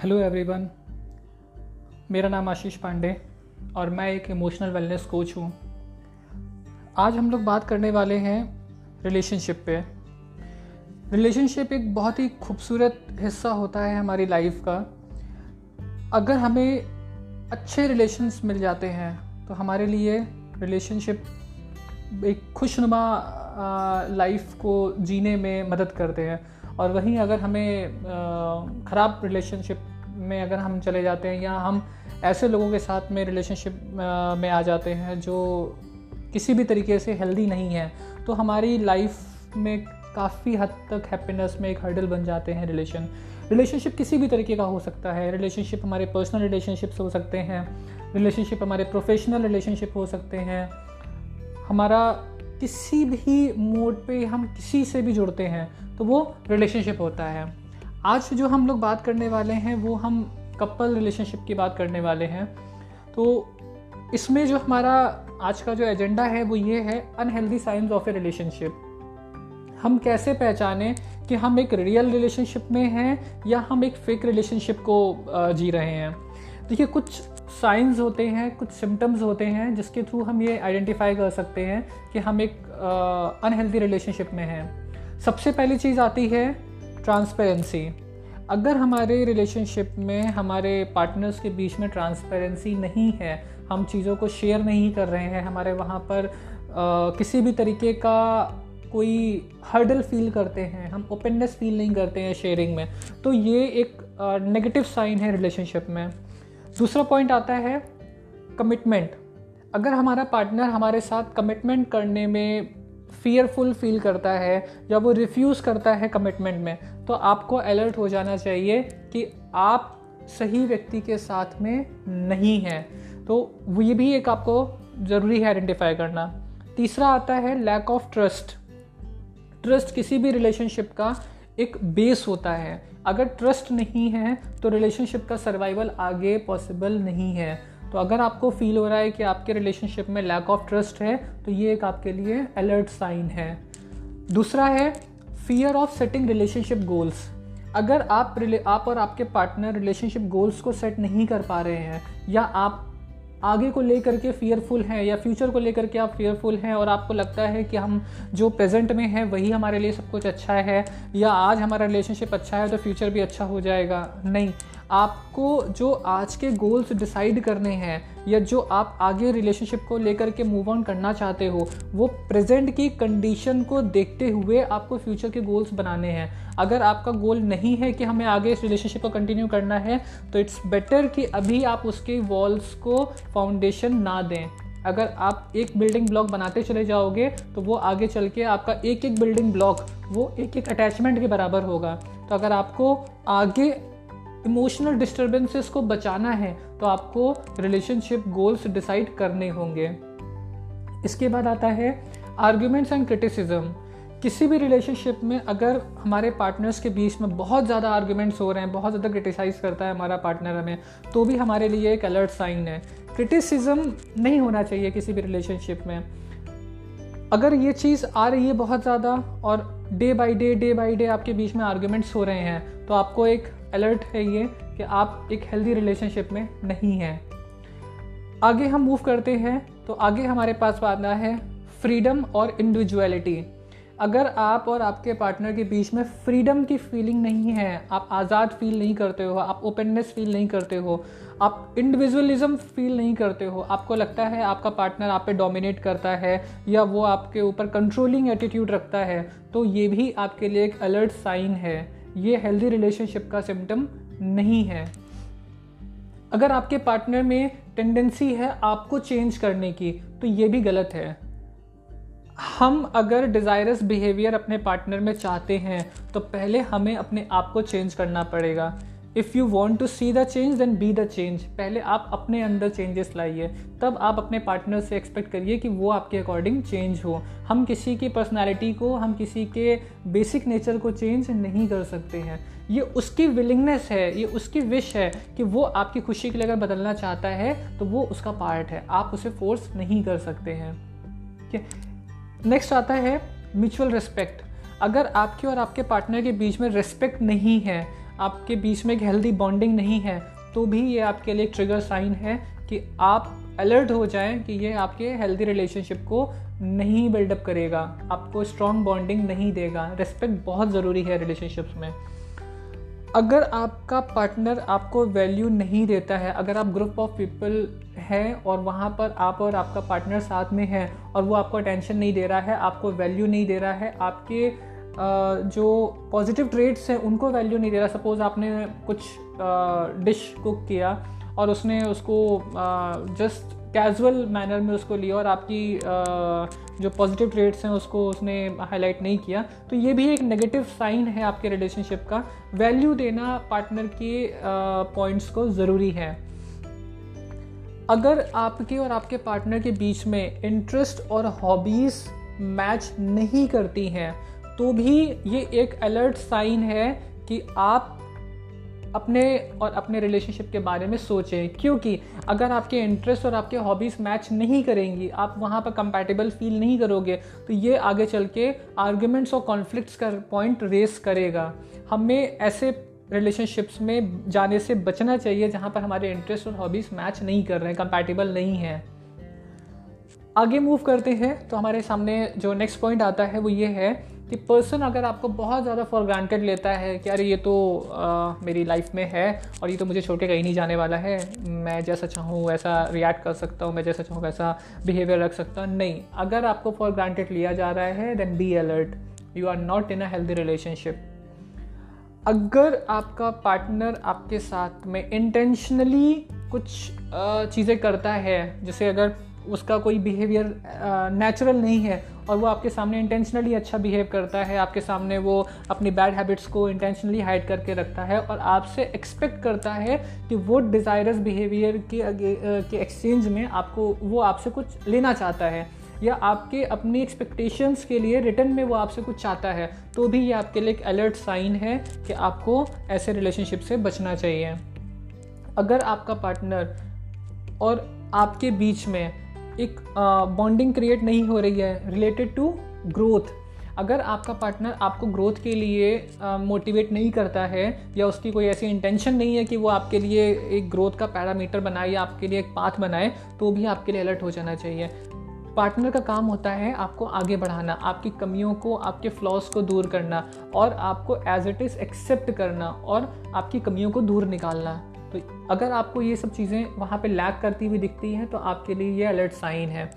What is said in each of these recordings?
Hello everyone मेरा नाम आशीष पांडे और मैं एक इमोशनल वेलनेस कोच हूँ। आज हम लोग बात करने वाले हैं रिलेशनशिप पे। रिलेशनशिप एक बहुत ही खूबसूरत हिस्सा होता है हमारी लाइफ का। अगर हमें अच्छे रिलेशंस मिल जाते हैं तो हमारे लिए रिलेशनशिप एक खुशनुमा लाइफ को जीने में मदद करते हैं। और वहीं अगर हमें ख़राब रिलेशनशिप में अगर हम चले जाते हैं या हम ऐसे लोगों के साथ में रिलेशनशिप में आ जाते हैं जो किसी भी तरीके से हेल्दी नहीं है तो हमारी लाइफ में काफ़ी हद तक हैप्पीनेस में एक हर्डल बन जाते हैं रिलेशन रिलेशनशिप किसी भी तरीके का हो सकता है। रिलेशनशिप हमारे पर्सनल रिलेशनशिप्स हो सकते हैं। रिलेशनशिप हमारे प्रोफेशनल रिलेशनशिप हो सकते हैं। हमारा किसी भी मोड पे हम किसी से भी जुड़ते हैं तो वो रिलेशनशिप होता है। आज जो हम लोग बात करने वाले हैं, वो हम कपल रिलेशनशिप की बात करने वाले हैं। तो इसमें जो हमारा आज का जो एजेंडा है, वो ये है unhealthy signs of a relationship हम कैसे पहचाने कि हम एक रियल रिलेशनशिप में हैं, या हम एक फेक रिलेशनशिप को जी रहे हैं? देखिए, कुछ साइंस होते हैं कुछ सिम्टम्स होते हैं जिसके थ्रू हम ये आइडेंटिफाई कर सकते हैं कि हम एक अनहेल्दी रिलेशनशिप में हैं। सबसे पहली चीज़ आती है ट्रांसपेरेंसी अगर हमारे रिलेशनशिप में हमारे पार्टनर्स के बीच में ट्रांसपेरेंसी नहीं है हम चीज़ों को शेयर नहीं कर रहे हैं हमारे वहाँ पर आ, किसी भी तरीके का कोई हर्डल फील करते हैं हम ओपननेस फील नहीं करते हैं शेयरिंग में तो ये एक नेगेटिव साइन है रिलेशनशिप में। दूसरा पॉइंट आता है कमिटमेंट अगर हमारा पार्टनर हमारे साथ कमिटमेंट करने में फियरफुल फील करता है, या वो रिफ्यूज़ करता है कमिटमेंट में तो आपको अलर्ट हो जाना चाहिए कि आप सही व्यक्ति के साथ में नहीं हैं। तो ये भी एक आपको ज़रूरी है आइडेंटिफाई करना। तीसरा आता है लैक ऑफ़ ट्रस्ट ट्रस्ट किसी भी रिलेशनशिप का एक बेस होता है। अगर ट्रस्ट नहीं है तो रिलेशनशिप का सर्वाइवल आगे पॉसिबल नहीं है। तो अगर आपको फील हो रहा है कि आपके रिलेशनशिप में लैक ऑफ़ ट्रस्ट है तो ये एक आपके लिए अलर्ट साइन है। दूसरा है fear of setting relationship goals अगर आप आप और आपके पार्टनर रिलेशनशिप गोल्स को सेट नहीं कर पा रहे हैं, या आप आगे को लेकर के फियरफुल हैं या फ्यूचर को लेकर के आप फियरफुल हैं और आपको लगता है कि हम जो प्रेजेंट में है, वही हमारे लिए सब कुछ अच्छा है या आज हमारा रिलेशनशिप अच्छा है तो फ्यूचर भी अच्छा हो जाएगा। नहीं आपको जो आज के गोल्स डिसाइड करने हैं, या जो आप आगे रिलेशनशिप को लेकर के मूव ऑन करना चाहते हो, वो प्रेजेंट की कंडीशन को देखते हुए आपको फ्यूचर के गोल्स बनाने हैं। अगर आपका गोल नहीं है कि हमें आगे इस रिलेशनशिप को कंटिन्यू करना है तो इट्स बेटर कि अभी आप उसके वॉल्स को फाउंडेशन ना दें। अगर आप एक बिल्डिंग ब्लॉक बनाते चले जाओगे तो वो आगे चल के आपका एक एक बिल्डिंग ब्लॉक वो एक एक अटैचमेंट के बराबर होगा। तो अगर आपको आगे इमोशनल डिस्टर्बेंसेस को बचाना है तो आपको रिलेशनशिप गोल्स डिसाइड करने होंगे। इसके बाद आता है आर्ग्यूमेंट्स एंड क्रिटिसिज्म किसी भी रिलेशनशिप में अगर हमारे पार्टनर्स के बीच में बहुत ज़्यादा आर्ग्यूमेंट्स हो रहे हैं, बहुत ज़्यादा क्रिटिसाइज करता है हमारा पार्टनर हमें तो भी हमारे लिए एक अलर्ट साइन है। क्रिटिसिज्म नहीं होना चाहिए किसी भी रिलेशनशिप में। अगर ये चीज़ आ रही है बहुत ज़्यादा और day by day day by day आपके बीच में आर्ग्यूमेंट्स हो रहे हैं तो आपको एक अलर्ट है ये कि आप एक हेल्दी रिलेशनशिप में नहीं हैं। आगे हम मूव करते हैं तो आगे हमारे पास आता है फ्रीडम और इंडिविजुअलिटी अगर आप और आपके पार्टनर के बीच में फ्रीडम की फीलिंग नहीं है, आप आज़ाद फील नहीं करते हो, आप ओपननेस फील नहीं करते हो, आप इंडिविजुअलिज्म फील नहीं करते हो, आपको लगता है आपका पार्टनर आप पे डोमिनेट करता है या वो आपके ऊपर कंट्रोलिंग एटीट्यूड रखता है तो ये भी आपके लिए एक अलर्ट साइन है। ये हेल्दी रिलेशनशिप का सिम्टम नहीं है। अगर आपके पार्टनर में टेंडेंसी है आपको चेंज करने की तो ये भी गलत है। हम अगर डिज़ायरस बिहेवियर अपने पार्टनर में चाहते हैं तो पहले हमें अपने आप को चेंज करना पड़ेगा। If you want to see the change then be the change पहले आप अपने अंदर चेंजेस लाइए। तब आप अपने पार्टनर से एक्सपेक्ट करिए कि वो आपके अकॉर्डिंग चेंज हो। हम किसी की पर्सनैलिटी को, हम किसी के बेसिक नेचर को चेंज नहीं कर सकते हैं। ये उसकी विलिंगनेस है, ये उसकी विश है कि वो आपकी खुशी के लिए अगर बदलना चाहता है तो वो उसका पार्ट है। आप उसे फोर्स नहीं कर सकते हैं। नेक्स्ट आता है म्यूचुअल रिस्पेक्ट अगर आपके और आपके पार्टनर के बीच में रिस्पेक्ट नहीं है आपके बीच में एक हेल्दी बॉन्डिंग नहीं है तो भी ये आपके लिए ट्रिगर साइन है कि आप अलर्ट हो जाएँ कि ये आपके हेल्दी रिलेशनशिप को नहीं बिल्डअप करेगा, आपको स्ट्रॉन्ग बॉन्डिंग नहीं देगा। रिस्पेक्ट बहुत ज़रूरी है रिलेशनशिप्स में। अगर आपका पार्टनर आपको वैल्यू नहीं देता है, अगर आप ग्रुप ऑफ़ पीपल हैं और वहाँ पर आप और आपका पार्टनर साथ में है और वो आपको अटेंशन नहीं दे रहा है, आपको वैल्यू नहीं दे रहा है, आपके जो पॉजिटिव ट्रेड्स हैं, उनको वैल्यू नहीं दे रहा। सपोज़ आपने कुछ डिश कुक किया और उसने उसको जस्ट कैजुअल मैनर में उसको लिया और आपकी जो पॉजिटिव ट्रेड्स हैं, उसको उसने हाईलाइट नहीं किया तो ये भी एक नेगेटिव साइन है आपके रिलेशनशिप का। वैल्यू देना पार्टनर के पॉइंट्स को ज़रूरी है। अगर आपके और आपके पार्टनर के बीच में इंटरेस्ट और हॉबीज़ मैच नहीं करती हैं तो भी ये एक अलर्ट साइन है कि आप अपने और अपने रिलेशनशिप के बारे में सोचें। क्योंकि अगर आपके इंटरेस्ट और आपके हॉबीज़ मैच नहीं करेंगी, आप वहाँ पर कंपैटिबल फील नहीं करोगे तो ये आगे चल के आर्ग्यूमेंट्स और कॉन्फ्लिक्ट्स का पॉइंट रेस करेगा। हमें ऐसे रिलेशनशिप्स में जाने से बचना चाहिए जहाँ पर हमारे इंटरेस्ट और हॉबीज़ मैच नहीं कर रहे हैं कंपैटिबल नहीं है। आगे मूव करते हैं तो हमारे सामने जो नेक्स्ट पॉइंट आता है वो ये है कि पर्सन अगर आपको बहुत ज़्यादा फॉर ग्रांटेड लेता है कि अरे ये तो आ, मेरी लाइफ में है और ये तो मुझे छोड़ के कहीं नहीं जाने वाला है मैं जैसा चाहूँ वैसा रिएक्ट कर सकता हूँ मैं जैसा चाहूँ वैसा बिहेवियर रख सकता हूँ। नहीं अगर आपको फॉर ग्रांटेड लिया जा रहा है then be alert you are not in a healthy relationship अगर आपका पार्टनर आपके साथ में इंटेंशनली कुछ चीज़ें करता है जैसे अगर उसका कोई बिहेवियर नेचुरल नहीं है और वो आपके सामने इंटेंशनली अच्छा बिहेव करता है, आपके सामने वो अपनी बैड हैबिट्स को इंटेंशनली हाइड करके रखता है और आपसे एक्सपेक्ट करता है कि वो डिज़ायरस बिहेवियर के के एक्सचेंज में आपको, वो आपसे कुछ लेना चाहता है या आपके अपनी एक्सपेक्टेशंस के लिए रिटर्न में वो आपसे कुछ चाहता है तो भी ये आपके लिए एक अलर्ट साइन है कि आपको ऐसे रिलेशनशिप से बचना चाहिए। अगर आपका पार्टनर और आपके बीच में एक बॉन्डिंग क्रिएट नहीं हो रही है रिलेटेड टू ग्रोथ अगर आपका पार्टनर आपको ग्रोथ के लिए मोटिवेट नहीं करता है, या उसकी कोई ऐसी इंटेंशन नहीं है कि वो आपके लिए एक ग्रोथ का पैरामीटर बनाए, या आपके लिए एक पाथ बनाए तो भी आपके लिए अलर्ट हो जाना चाहिए. पार्टनर का काम होता है आपको आगे बढ़ाना, आपकी कमियों को, आपके फ्लॉस को दूर करना, और आपको एज इट इज़ एक्सेप्ट करना, और आपकी कमियों को दूर निकालना. तो अगर आपको ये सब चीज़ें वहाँ पे लैक करती हुई दिखती हैं तो आपके लिए ये अलर्ट साइन है।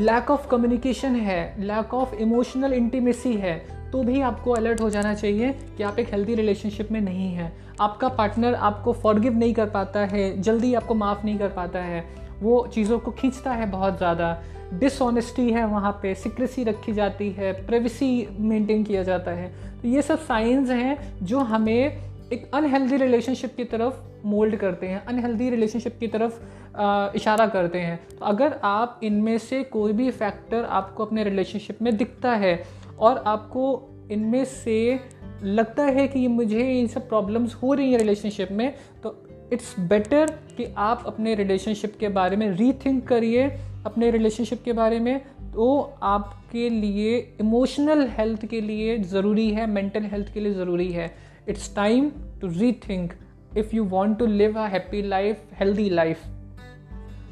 लैक ऑफ़ कम्युनिकेशन है लैक ऑफ़ इमोशनल इंटीमेसी है तो भी आपको अलर्ट हो जाना चाहिए कि आप एक हेल्दी रिलेशनशिप में नहीं हैं। आपका पार्टनर आपको फॉरगिव नहीं कर पाता है, जल्दी आपको माफ़ नहीं कर पाता है, वो चीज़ों को खींचता है बहुत ज़्यादा। डिसऑनेस्टी है वहाँ पे सिक्रेसी रखी जाती है प्रेविसी मेंटेन किया जाता है। तो ये सब साइंस हैं जो हमें एक अनहेल्दी रिलेशनशिप की तरफ़ मोल्ड करते हैं अनहेल्दी रिलेशनशिप की तरफ़ आ, इशारा करते हैं। तो अगर आप इनमें से कोई भी फैक्टर आपको अपने रिलेशनशिप में दिखता है और आपको इनमें से लगता है कि मुझे ये सब प्रॉब्लम्स हो रही हैं रिलेशनशिप में तो इट्स बेटर कि आप अपने रिलेशनशिप के बारे में रीथिंक करिए अपने रिलेशनशिप के बारे में। तो आपके लिए इमोशनल हेल्थ के लिए ज़रूरी है मेंटल हेल्थ के लिए ज़रूरी है। It's time to rethink if you want to live a happy life healthy life.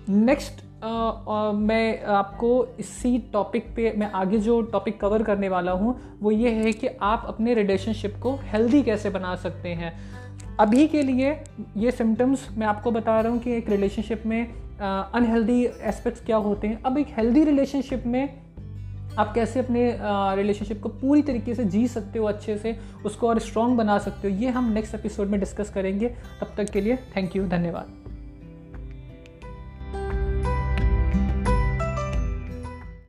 Next uh, uh, मैं आपको इसी टॉपिक पे मैं आगे जो टॉपिक कवर करने वाला हूँ वो ये है कि आप अपने रिलेशनशिप को हेल्दी कैसे बना सकते हैं। अभी के लिए ये सिम्टम्स मैं आपको बता रहा हूँ कि एक रिलेशनशिप में अनहेल्दी uh, एस्पेक्ट्स क्या होते हैं। अब एक हेल्दी रिलेशनशिप में आप कैसे अपने रिलेशनशिप को पूरी तरीके से जी सकते हो, अच्छे से, उसको और स्ट्रॉन्ग बना सकते हो, ये हम नेक्स्ट एपिसोड में डिस्कस करेंगे। तब तक के लिए थैंक यू धन्यवाद।